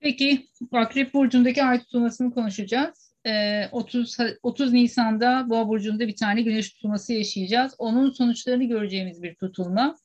Peki Akrep Burcu'ndaki ay tutulmasını konuşacağız. Ee, 30, 30 Nisan'da Boğa Burcu'nda bir tane güneş tutulması yaşayacağız. Onun sonuçlarını göreceğimiz bir tutulma.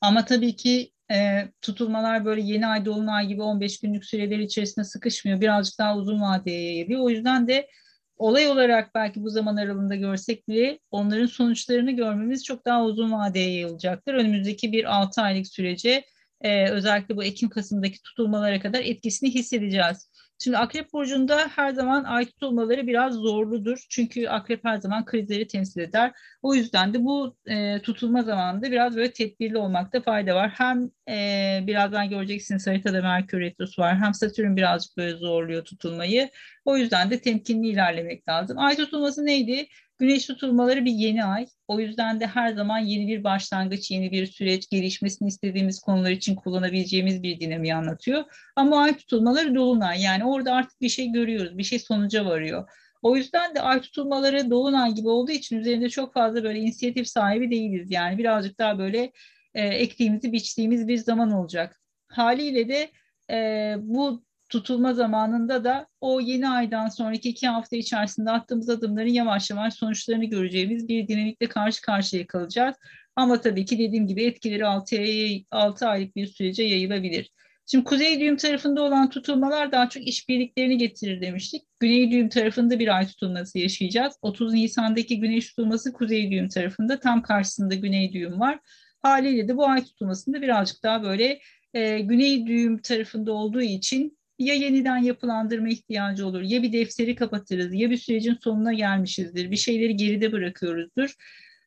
Ama tabii ki e, tutulmalar böyle yeni ay dolunay gibi 15 günlük süreler içerisinde sıkışmıyor. Birazcık daha uzun vadeye yayılıyor. O yüzden de olay olarak belki bu zaman aralığında görsek bile onların sonuçlarını görmemiz çok daha uzun vadeye yayılacaktır. Önümüzdeki bir 6 aylık sürece e, özellikle bu Ekim-Kasım'daki tutulmalara kadar etkisini hissedeceğiz. Şimdi Akrep Burcu'nda her zaman ay tutulmaları biraz zorludur. Çünkü Akrep her zaman krizleri temsil eder. O yüzden de bu e, tutulma zamanında biraz böyle tedbirli olmakta fayda var. Hem e, birazdan göreceksiniz haritada Merkür Retrosu var. Hem Satürn birazcık böyle zorluyor tutulmayı. O yüzden de temkinli ilerlemek lazım. Ay tutulması neydi? Güneş tutulmaları bir yeni ay. O yüzden de her zaman yeni bir başlangıç, yeni bir süreç, gelişmesini istediğimiz konular için kullanabileceğimiz bir dinamiği anlatıyor. Ama ay tutulmaları dolunay. Yani orada artık bir şey görüyoruz, bir şey sonuca varıyor. O yüzden de ay tutulmaları dolunay gibi olduğu için üzerinde çok fazla böyle inisiyatif sahibi değiliz. Yani birazcık daha böyle e, ektiğimizi biçtiğimiz bir zaman olacak. Haliyle de e, bu tutulma zamanında da o yeni aydan sonraki iki hafta içerisinde attığımız adımların yavaş yavaş sonuçlarını göreceğimiz bir dinamikle karşı karşıya kalacağız. Ama tabii ki dediğim gibi etkileri 6, ay, 6 aylık bir sürece yayılabilir. Şimdi kuzey düğüm tarafında olan tutulmalar daha çok işbirliklerini getirir demiştik. Güney düğüm tarafında bir ay tutulması yaşayacağız. 30 Nisan'daki güneş tutulması kuzey düğüm tarafında tam karşısında güney düğüm var. Haliyle de bu ay tutulmasında birazcık daha böyle e, güney düğüm tarafında olduğu için ya yeniden yapılandırma ihtiyacı olur, ya bir defteri kapatırız, ya bir sürecin sonuna gelmişizdir, bir şeyleri geride bırakıyoruzdur.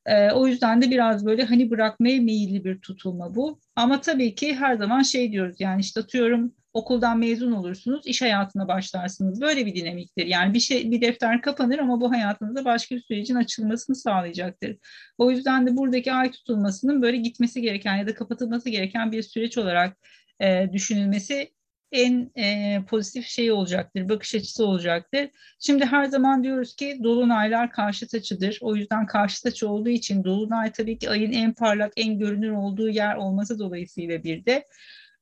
Ee, o yüzden de biraz böyle hani bırakmaya meyilli bir tutulma bu. Ama tabii ki her zaman şey diyoruz yani işte atıyorum okuldan mezun olursunuz, iş hayatına başlarsınız. Böyle bir dinamiktir. Yani bir şey bir defter kapanır ama bu hayatınızda başka bir sürecin açılmasını sağlayacaktır. O yüzden de buradaki ay tutulmasının böyle gitmesi gereken ya da kapatılması gereken bir süreç olarak e, düşünülmesi en e, pozitif şey olacaktır, bakış açısı olacaktır. Şimdi her zaman diyoruz ki dolunaylar karşıt açıdır. O yüzden karşıt açı olduğu için dolunay tabii ki ayın en parlak, en görünür olduğu yer olması dolayısıyla bir de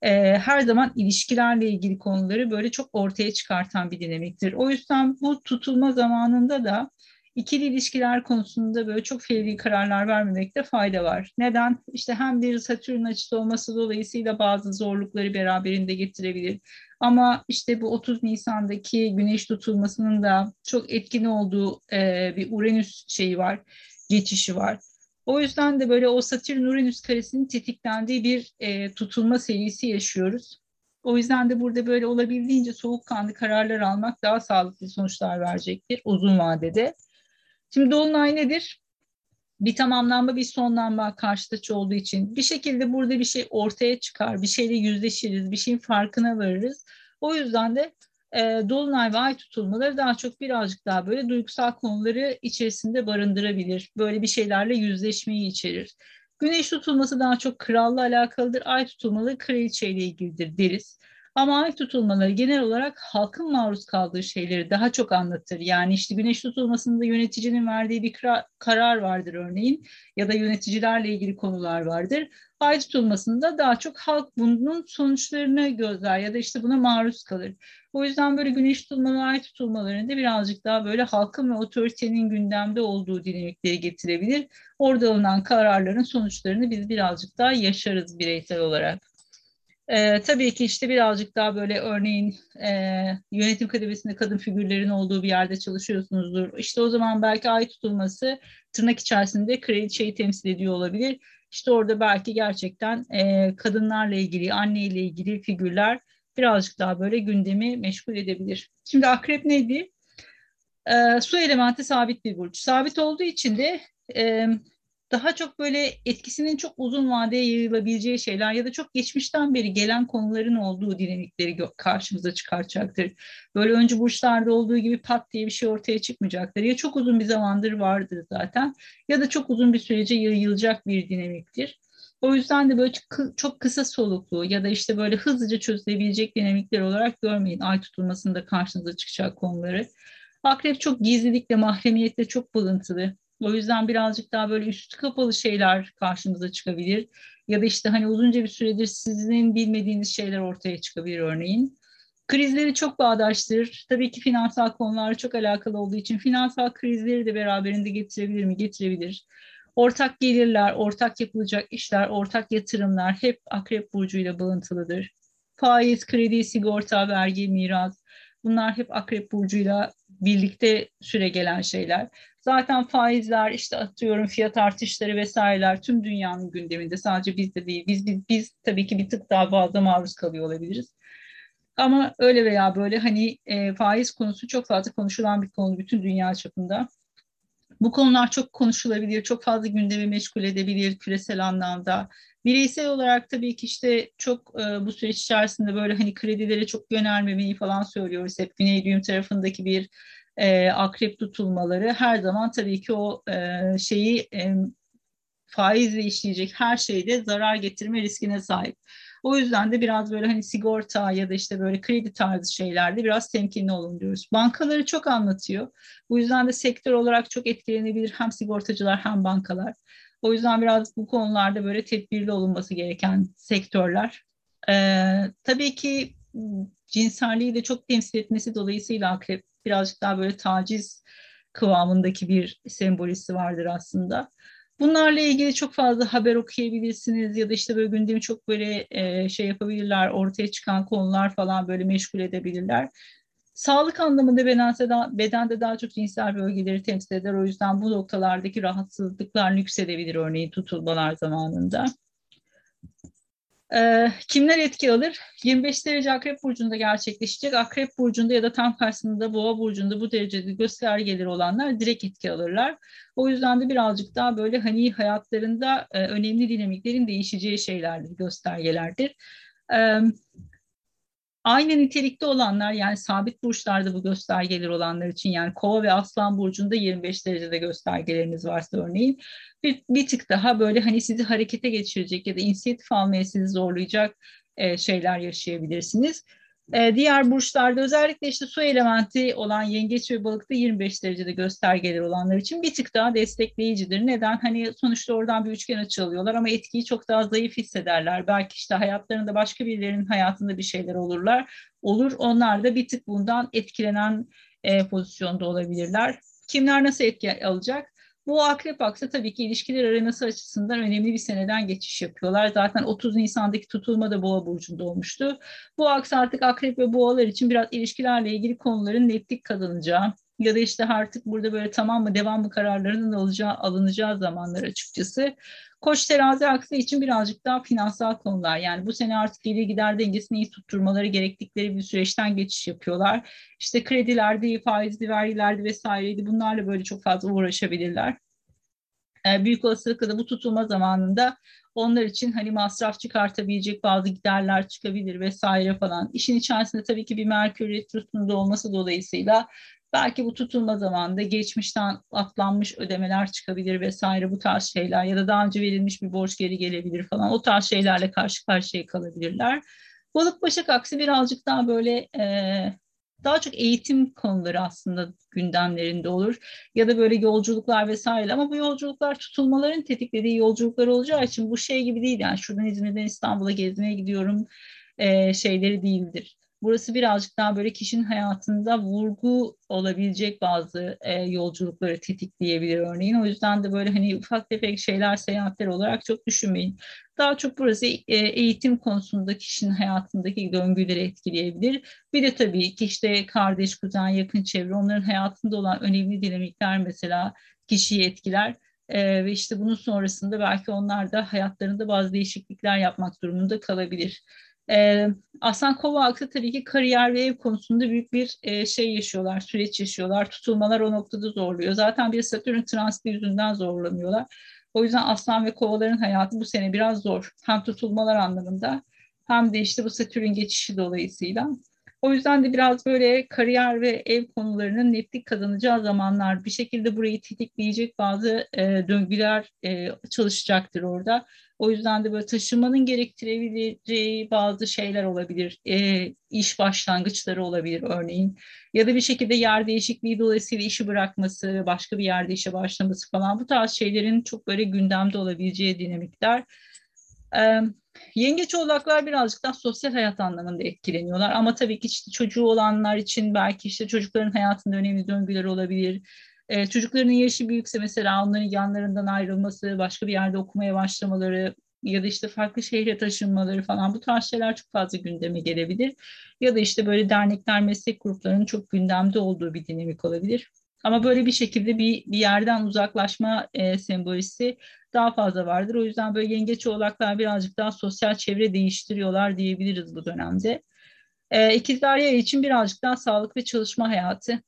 e, her zaman ilişkilerle ilgili konuları böyle çok ortaya çıkartan bir dinamiktir. O yüzden bu tutulma zamanında da ikili ilişkiler konusunda böyle çok fevri kararlar vermemekte fayda var. Neden? İşte hem bir Satürn açısı olması dolayısıyla bazı zorlukları beraberinde getirebilir. Ama işte bu 30 Nisan'daki güneş tutulmasının da çok etkin olduğu e, bir Uranüs şeyi var, geçişi var. O yüzden de böyle o Satürn-Uranüs karesinin tetiklendiği bir e, tutulma serisi yaşıyoruz. O yüzden de burada böyle olabildiğince soğukkanlı kararlar almak daha sağlıklı sonuçlar verecektir uzun vadede. Şimdi dolunay nedir? Bir tamamlanma, bir sonlanma karşıtaç olduğu için bir şekilde burada bir şey ortaya çıkar, bir şeyle yüzleşiriz, bir şeyin farkına varırız. O yüzden de e, dolunay ve ay tutulmaları daha çok birazcık daha böyle duygusal konuları içerisinde barındırabilir. Böyle bir şeylerle yüzleşmeyi içerir. Güneş tutulması daha çok kralla alakalıdır. Ay tutulmaları kraliçeyle ilgilidir deriz. Ama ay tutulmaları genel olarak halkın maruz kaldığı şeyleri daha çok anlatır. Yani işte güneş tutulmasında yöneticinin verdiği bir karar vardır örneğin ya da yöneticilerle ilgili konular vardır. Ay tutulmasında daha çok halk bunun sonuçlarını gözler ya da işte buna maruz kalır. O yüzden böyle güneş tutulmaları, ay tutulmalarında birazcık daha böyle halkın ve otoritenin gündemde olduğu dinamikleri getirebilir. Orada alınan kararların sonuçlarını biz birazcık daha yaşarız bireysel olarak. Ee, tabii ki işte birazcık daha böyle örneğin e, yönetim kademesinde kadın figürlerin olduğu bir yerde çalışıyorsunuzdur. İşte o zaman belki ay tutulması tırnak içerisinde kraliçeyi temsil ediyor olabilir. İşte orada belki gerçekten e, kadınlarla ilgili, anneyle ilgili figürler birazcık daha böyle gündemi meşgul edebilir. Şimdi akrep neydi? E, su elementi sabit bir burç. Sabit olduğu için de e, daha çok böyle etkisinin çok uzun vadeye yayılabileceği şeyler ya da çok geçmişten beri gelen konuların olduğu dinamikleri karşımıza çıkartacaktır. Böyle önce burçlarda olduğu gibi pat diye bir şey ortaya çıkmayacaktır. Ya çok uzun bir zamandır vardır zaten ya da çok uzun bir sürece yayılacak bir dinamiktir. O yüzden de böyle çok kısa soluklu ya da işte böyle hızlıca çözülebilecek dinamikler olarak görmeyin ay tutulmasında karşınıza çıkacak konuları. Akrep çok gizlilikle, mahremiyetle çok buluntılı. O yüzden birazcık daha böyle üstü kapalı şeyler karşımıza çıkabilir. Ya da işte hani uzunca bir süredir sizin bilmediğiniz şeyler ortaya çıkabilir örneğin. Krizleri çok bağdaştırır. Tabii ki finansal konular çok alakalı olduğu için finansal krizleri de beraberinde getirebilir mi? Getirebilir. Ortak gelirler, ortak yapılacak işler, ortak yatırımlar hep akrep burcuyla bağıntılıdır. Faiz, kredi, sigorta, vergi, miras bunlar hep akrep burcuyla birlikte süre gelen şeyler. Zaten faizler işte atıyorum fiyat artışları vesaireler tüm dünyanın gündeminde sadece bizde değil. Biz, biz, biz tabii ki bir tık daha fazla maruz kalıyor olabiliriz. Ama öyle veya böyle hani e, faiz konusu çok fazla konuşulan bir konu bütün dünya çapında. Bu konular çok konuşulabilir, çok fazla gündemi meşgul edebilir küresel anlamda. Bireysel olarak tabii ki işte çok e, bu süreç içerisinde böyle hani kredilere çok yönelmemeyi falan söylüyoruz. Hep Güney Düğüm tarafındaki bir e, akrep tutulmaları her zaman tabii ki o e, şeyi e, faizle işleyecek her şeyde zarar getirme riskine sahip. O yüzden de biraz böyle hani sigorta ya da işte böyle kredi tarzı şeylerde biraz temkinli olun diyoruz. Bankaları çok anlatıyor. Bu yüzden de sektör olarak çok etkilenebilir hem sigortacılar hem bankalar. O yüzden biraz bu konularda böyle tedbirli olunması gereken sektörler. Ee, tabii ki cinselliği de çok temsil etmesi dolayısıyla akrep birazcık daha böyle taciz kıvamındaki bir sembolisi vardır aslında. Bunlarla ilgili çok fazla haber okuyabilirsiniz ya da işte böyle gündemi çok böyle e, şey yapabilirler, ortaya çıkan konular falan böyle meşgul edebilirler. Sağlık anlamında bedense daha, bedende daha çok cinsel bölgeleri temsil eder. O yüzden bu noktalardaki rahatsızlıklar nüksedebilir örneğin tutulmalar zamanında. Kimler etki alır? 25 derece Akrep Burcu'nda gerçekleşecek. Akrep Burcu'nda ya da tam karşısında Boğa Burcu'nda bu derecede göstergeleri olanlar direkt etki alırlar. O yüzden de birazcık daha böyle hani hayatlarında e, önemli dinamiklerin değişeceği şeylerdir, göstergelerdir. Ee, Aynı nitelikte olanlar yani sabit burçlarda bu göstergeler olanlar için yani kova ve aslan burcunda 25 derecede göstergeleriniz varsa örneğin bir, bir tık daha böyle hani sizi harekete geçirecek ya da inisiyatif almaya sizi zorlayacak e, şeyler yaşayabilirsiniz. E, diğer burçlarda özellikle işte su elementi olan yengeç ve balıkta 25 derecede göstergeler olanlar için bir tık daha destekleyicidir. Neden? Hani sonuçta oradan bir üçgen açı alıyorlar ama etkiyi çok daha zayıf hissederler. Belki işte hayatlarında başka birilerinin hayatında bir şeyler olurlar. Olur. Onlar da bir tık bundan etkilenen e, pozisyonda olabilirler. Kimler nasıl etki alacak? Bu akrep aksı tabii ki ilişkiler arenası açısından önemli bir seneden geçiş yapıyorlar. Zaten 30 Nisan'daki tutulma da boğa burcunda olmuştu. Bu aks artık akrep ve boğalar için biraz ilişkilerle ilgili konuların netlik kazanacağı ya da işte artık burada böyle tamam mı devam mı kararlarının alacağı, alınacağı zamanlar açıkçası. Koç terazi aksı için birazcık daha finansal konular. Yani bu sene artık gelir gider dengesini iyi tutturmaları gerektikleri bir süreçten geçiş yapıyorlar. İşte kredilerdi, faizli, vergilerdi vesaireydi. Bunlarla böyle çok fazla uğraşabilirler. Ee, büyük olasılıkla da bu tutulma zamanında onlar için hani masraf çıkartabilecek bazı giderler çıkabilir vesaire falan. İşin içerisinde tabii ki bir Merkür Retrosu'nda olması dolayısıyla Belki bu tutulma zamanında geçmişten atlanmış ödemeler çıkabilir vesaire bu tarz şeyler ya da daha önce verilmiş bir borç geri gelebilir falan o tarz şeylerle karşı karşıya kalabilirler. Balık başak aksi birazcık daha böyle e, daha çok eğitim konuları aslında gündemlerinde olur. Ya da böyle yolculuklar vesaire ama bu yolculuklar tutulmaların tetiklediği yolculuklar olacağı için bu şey gibi değil. Yani şuradan İzmir'den İstanbul'a gezmeye gidiyorum e, şeyleri değildir. Burası birazcık daha böyle kişinin hayatında vurgu olabilecek bazı e, yolculukları tetikleyebilir örneğin. O yüzden de böyle hani ufak tefek şeyler, seyahatler olarak çok düşünmeyin. Daha çok burası e, eğitim konusunda kişinin hayatındaki döngüleri etkileyebilir. Bir de tabii ki işte kardeş, kuzen, yakın çevre onların hayatında olan önemli dinamikler mesela kişiyi etkiler. Ee, ve işte bunun sonrasında belki onlar da hayatlarında bazı değişiklikler yapmak durumunda kalabilir. E, Aslan Kova aksı tabii ki kariyer ve ev konusunda büyük bir e, şey yaşıyorlar, süreç yaşıyorlar. Tutulmalar o noktada zorluyor. Zaten bir Satürn transiti yüzünden zorlanıyorlar. O yüzden Aslan ve Kovaların hayatı bu sene biraz zor. Hem tutulmalar anlamında hem de işte bu Satürn geçişi dolayısıyla. O yüzden de biraz böyle kariyer ve ev konularının netlik kazanacağı zamanlar bir şekilde burayı tetikleyecek bazı e, döngüler e, çalışacaktır orada. O yüzden de böyle taşımanın gerektirebileceği bazı şeyler olabilir. E, iş başlangıçları olabilir örneğin. Ya da bir şekilde yer değişikliği dolayısıyla işi bırakması ve başka bir yerde işe başlaması falan bu tarz şeylerin çok böyle gündemde olabileceği dinamikler. E, Yengeç oğlaklar birazcık daha sosyal hayat anlamında etkileniyorlar. Ama tabii ki işte çocuğu olanlar için belki işte çocukların hayatında önemli döngüler olabilir. Ee, çocukların yaşı büyükse mesela onların yanlarından ayrılması, başka bir yerde okumaya başlamaları ya da işte farklı şehre taşınmaları falan bu tarz şeyler çok fazla gündeme gelebilir. Ya da işte böyle dernekler, meslek gruplarının çok gündemde olduğu bir dinamik olabilir. Ama böyle bir şekilde bir, bir yerden uzaklaşma e, sembolisi daha fazla vardır. O yüzden böyle yengeç oğlaklar birazcık daha sosyal çevre değiştiriyorlar diyebiliriz bu dönemde. E, ikizler yay için birazcık daha sağlık ve çalışma hayatı.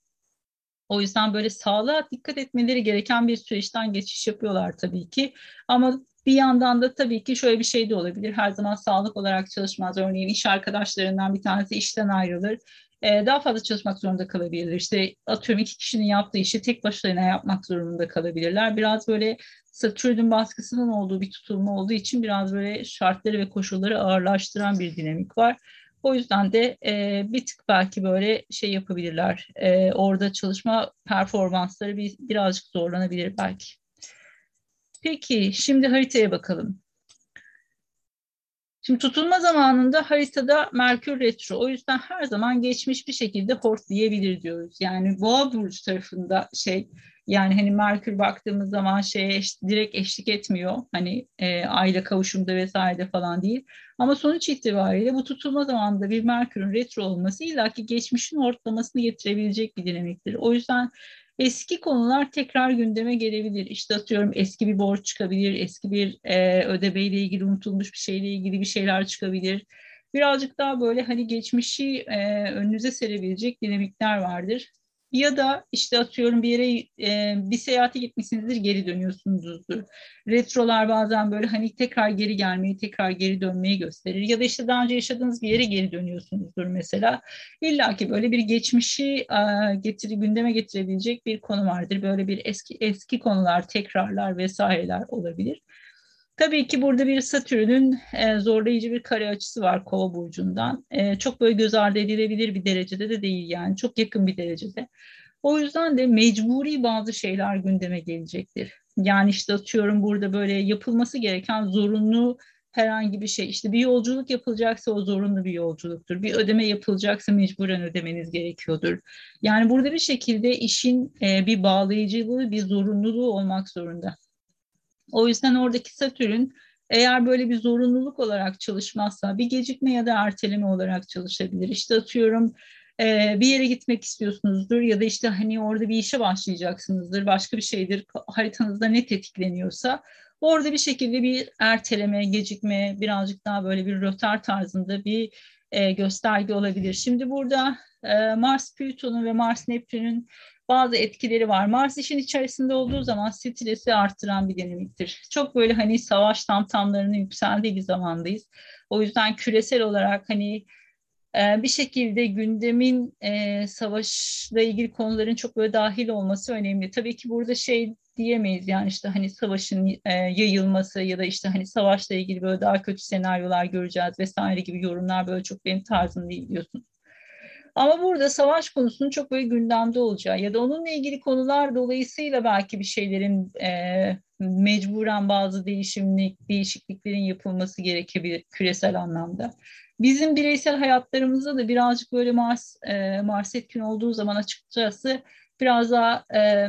O yüzden böyle sağlığa dikkat etmeleri gereken bir süreçten geçiş yapıyorlar tabii ki. Ama bir yandan da tabii ki şöyle bir şey de olabilir. Her zaman sağlık olarak çalışmaz. Örneğin iş arkadaşlarından bir tanesi işten ayrılır. Ee, daha fazla çalışmak zorunda kalabilirler. İşte atıyorum iki kişinin yaptığı işi tek başlarına yapmak zorunda kalabilirler. Biraz böyle Satürn'ün baskısının olduğu bir tutulma olduğu için biraz böyle şartları ve koşulları ağırlaştıran bir dinamik var. O yüzden de e, bir tık belki böyle şey yapabilirler. E, orada çalışma performansları bir, birazcık zorlanabilir belki. Peki şimdi haritaya bakalım. Şimdi tutulma zamanında haritada Merkür retro. O yüzden her zaman geçmiş bir şekilde hortlayabilir diyoruz. Yani Boğa burcu tarafında şey yani hani Merkür baktığımız zaman şeye eş, direkt eşlik etmiyor. Hani e, ayla kavuşumda vesaire falan değil. Ama sonuç itibariyle bu tutulma zamanında bir Merkür'ün retro olması illaki geçmişin ortalamasını getirebilecek bir dinamiktir. O yüzden eski konular tekrar gündeme gelebilir. İşte atıyorum eski bir borç çıkabilir, eski bir e, ödemeyle ilgili unutulmuş bir şeyle ilgili bir şeyler çıkabilir. Birazcık daha böyle hani geçmişi e, önünüze serebilecek dinamikler vardır. Ya da işte atıyorum bir yere e, bir seyahate gitmişsinizdir geri dönüyorsunuzdur. Retrolar bazen böyle hani tekrar geri gelmeyi, tekrar geri dönmeyi gösterir. Ya da işte daha önce yaşadığınız bir yere geri dönüyorsunuzdur mesela. İlla ki böyle bir geçmişi e, getiri, gündeme getirebilecek bir konu vardır. Böyle bir eski eski konular, tekrarlar vesaireler olabilir. Tabii ki burada bir Satürn'ün e, zorlayıcı bir kare açısı var Kova burcundan. E, çok böyle göz ardı edilebilir bir derecede de değil yani çok yakın bir derecede. O yüzden de mecburi bazı şeyler gündeme gelecektir. Yani işte atıyorum burada böyle yapılması gereken zorunlu herhangi bir şey. İşte bir yolculuk yapılacaksa o zorunlu bir yolculuktur. Bir ödeme yapılacaksa mecburen ödemeniz gerekiyordur. Yani burada bir şekilde işin e, bir bağlayıcılığı, bir zorunluluğu olmak zorunda. O yüzden oradaki Satürn eğer böyle bir zorunluluk olarak çalışmazsa bir gecikme ya da erteleme olarak çalışabilir. İşte atıyorum e, bir yere gitmek istiyorsunuzdur ya da işte hani orada bir işe başlayacaksınızdır, başka bir şeydir haritanızda ne tetikleniyorsa orada bir şekilde bir erteleme, gecikme, birazcık daha böyle bir rötar tarzında bir e, gösterge olabilir. Şimdi burada e, Mars Plüton'un ve Mars Neptün'ün bazı etkileri var. Mars işin içerisinde olduğu zaman stresi arttıran bir dinamiktir. Çok böyle hani savaş tamtamlarının yükseldiği bir zamandayız. O yüzden küresel olarak hani e, bir şekilde gündemin e, savaşla ilgili konuların çok böyle dahil olması önemli. Tabii ki burada şey diyemeyiz yani işte hani savaşın e, yayılması ya da işte hani savaşla ilgili böyle daha kötü senaryolar göreceğiz vesaire gibi yorumlar böyle çok benim tarzım değil biliyorsunuz. Ama burada savaş konusunun çok böyle gündemde olacağı ya da onunla ilgili konular dolayısıyla belki bir şeylerin e, mecburen bazı değişimlik, değişikliklerin yapılması gerekebilir küresel anlamda. Bizim bireysel hayatlarımızda da birazcık böyle Mars, e, Mars etkin olduğu zaman açıkçası biraz daha e,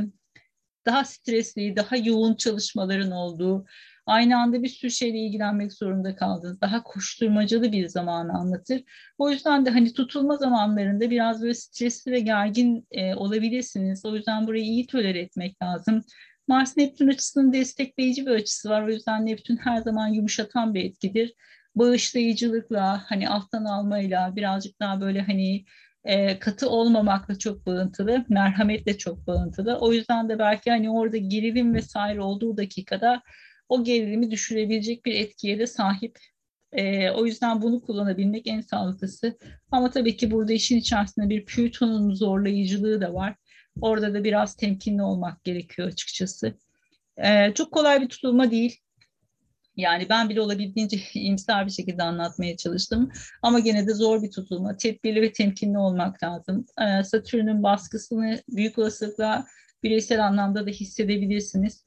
daha stresli, daha yoğun çalışmaların olduğu, Aynı anda bir sürü şeyle ilgilenmek zorunda kaldınız. Daha koşturmacalı bir zamanı anlatır. O yüzden de hani tutulma zamanlarında biraz böyle stresli ve gergin e, olabilirsiniz. O yüzden burayı iyi tolere etmek lazım. Mars Neptün açısının destekleyici bir açısı var. O yüzden Neptün her zaman yumuşatan bir etkidir. Bağışlayıcılıkla, hani alttan almayla, birazcık daha böyle hani e, katı olmamakla çok bağıntılı, merhametle çok bağıntılı. O yüzden de belki hani orada gerilim vesaire olduğu dakikada o gerilimi düşürebilecek bir etkiye de sahip. E, o yüzden bunu kullanabilmek en sağlıklısı. Ama tabii ki burada işin içerisinde bir Plüton'un zorlayıcılığı da var. Orada da biraz temkinli olmak gerekiyor açıkçası. E, çok kolay bir tutulma değil. Yani ben bile olabildiğince iyimser bir şekilde anlatmaya çalıştım. Ama gene de zor bir tutulma. Tedbirli ve temkinli olmak lazım. Ee, Satürn'ün baskısını büyük olasılıkla bireysel anlamda da hissedebilirsiniz.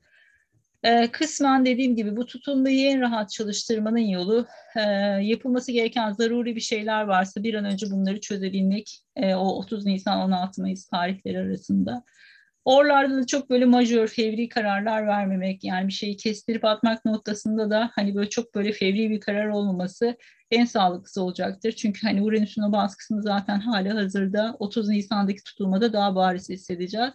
Ee, kısmen dediğim gibi bu tutulmayı en rahat çalıştırmanın yolu e, yapılması gereken zaruri bir şeyler varsa bir an önce bunları çözebilmek e, o 30 Nisan 16 Mayıs tarihleri arasında. Oralarda da çok böyle majör, fevri kararlar vermemek yani bir şeyi kestirip atmak noktasında da hani böyle çok böyle fevri bir karar olmaması en sağlıklısı olacaktır. Çünkü hani Uranüs'ün o baskısını zaten hala hazırda 30 Nisan'daki tutulmada daha bariz hissedeceğiz.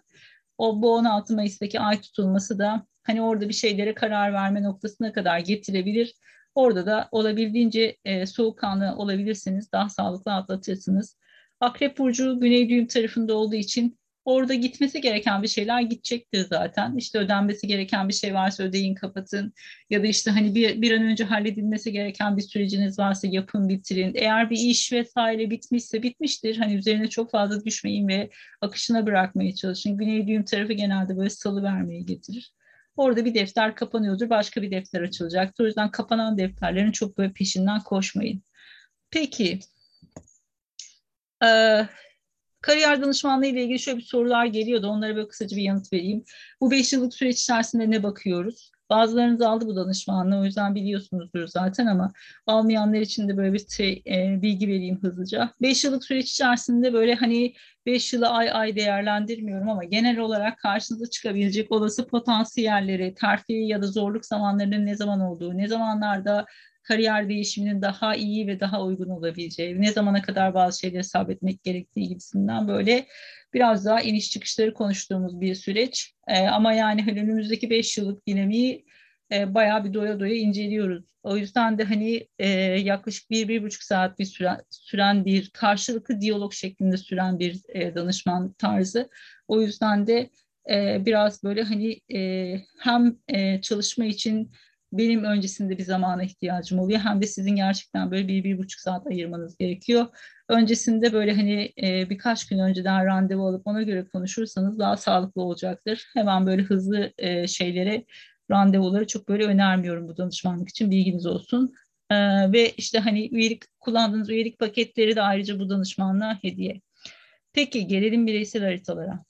O bu 16 Mayıs'taki ay tutulması da hani orada bir şeylere karar verme noktasına kadar getirebilir. Orada da olabildiğince e, soğukkanlı olabilirsiniz, daha sağlıklı atlatırsınız. Akrep Burcu Güney Düğüm tarafında olduğu için orada gitmesi gereken bir şeyler gidecektir zaten. İşte ödenmesi gereken bir şey varsa ödeyin kapatın ya da işte hani bir, bir an önce halledilmesi gereken bir süreciniz varsa yapın bitirin. Eğer bir iş vesaire bitmişse bitmiştir. Hani üzerine çok fazla düşmeyin ve akışına bırakmaya çalışın. Güney düğüm tarafı genelde böyle salı vermeye getirir. Orada bir defter kapanıyordur, başka bir defter açılacaktır. O yüzden kapanan defterlerin çok böyle peşinden koşmayın. Peki, ee, Kariyer danışmanlığı ile ilgili şöyle bir sorular geliyordu. Onlara böyle kısaca bir yanıt vereyim. Bu beş yıllık süreç içerisinde ne bakıyoruz? Bazılarınız aldı bu danışmanlığı o yüzden biliyorsunuzdur zaten ama almayanlar için de böyle bir şey, e, bilgi vereyim hızlıca. Beş yıllık süreç içerisinde böyle hani beş yılı ay ay değerlendirmiyorum ama genel olarak karşınıza çıkabilecek olası potansiyelleri, terfi ya da zorluk zamanlarının ne zaman olduğu, ne zamanlarda kariyer değişiminin daha iyi ve daha uygun olabileceği, ne zamana kadar bazı şeyleri sabretmek gerektiği gibisinden böyle biraz daha iniş çıkışları konuştuğumuz bir süreç. E, ama yani hani önümüzdeki beş yıllık dinamiği e, bayağı bir doya doya inceliyoruz. O yüzden de hani e, yaklaşık bir, bir buçuk saat bir süren, süren bir karşılıklı diyalog şeklinde süren bir e, danışman tarzı. O yüzden de e, biraz böyle hani e, hem e, çalışma için benim öncesinde bir zamana ihtiyacım oluyor. Hem de sizin gerçekten böyle bir, bir buçuk saat ayırmanız gerekiyor. Öncesinde böyle hani e, birkaç gün önceden randevu alıp ona göre konuşursanız daha sağlıklı olacaktır. Hemen böyle hızlı e, şeylere randevuları çok böyle önermiyorum bu danışmanlık için bilginiz olsun. E, ve işte hani üyelik kullandığınız üyelik paketleri de ayrıca bu danışmanlığa hediye. Peki gelelim bireysel haritalara.